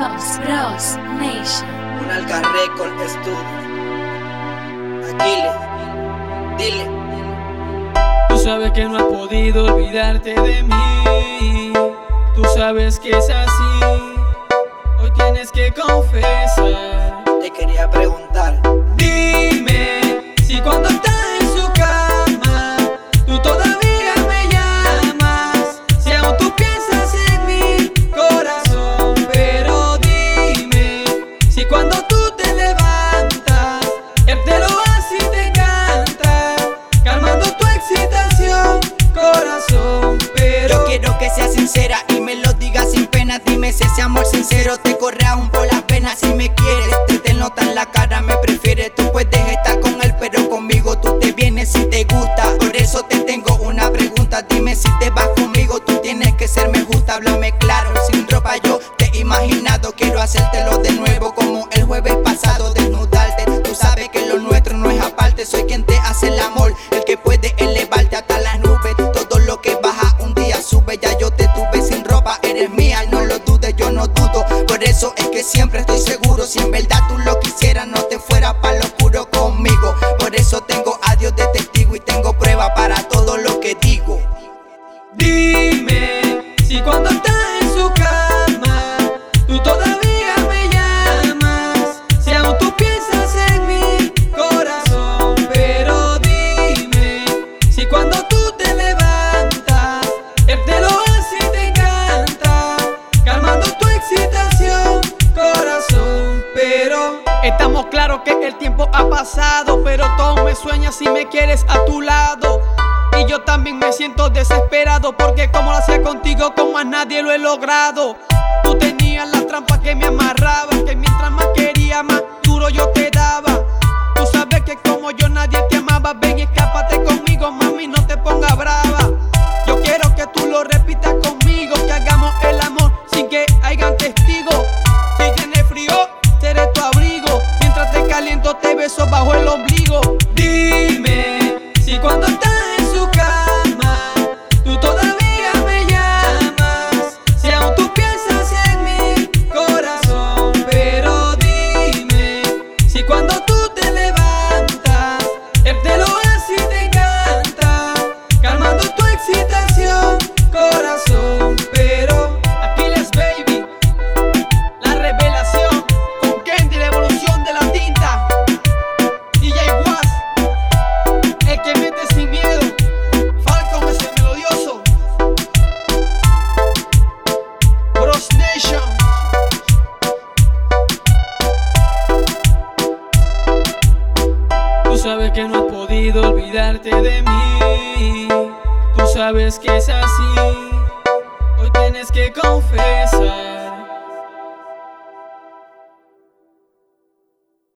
Bros, Bros, Nation. Un Alca Record Studio. Aquiles, dile. Tú sabes que no has podido olvidarte de mí. Tú sabes que es así. Hoy tienes que confesar. Te quería preguntar. Dime si cuando estás quiero que seas sincera y me lo digas sin pena. Dime si ese amor sincero te corre aún por las venas. Si me quieres, te, te nota en la cara, me prefieres. Tú puedes estar con él, pero conmigo tú te vienes si te gusta. Por eso te tengo una pregunta. Dime si te vas conmigo, tú tienes que serme justa. Háblame claro, sin ropa yo te he imaginado. Quiero hacértelo de nuevo como el jueves pasado, desnudarte. Tú sabes que lo nuestro no es aparte. Soy quien te hace el amor, el que puede elevarte no dudo. Por eso es que siempre estoy seguro. Si en verdad tú lo quisieras, no te fuera para lo oscuro conmigo. Por eso tengo a Dios de testigo y tengo prueba para todo lo que digo. Dime si cuando estás en su cama, estamos claros que el tiempo ha pasado, pero tú me sueñas si me quieres a tu lado. Y yo también me siento desesperado porque como lo hacía contigo, como a nadie lo he logrado. Tú tenías la trampa que me amarraba, que mientras más quería, más duro yo te daba. Tú sabes que como yo nadie te amaba, ven y escápate olvidarte de mí. Tú sabes que es así. Hoy tienes que confesar.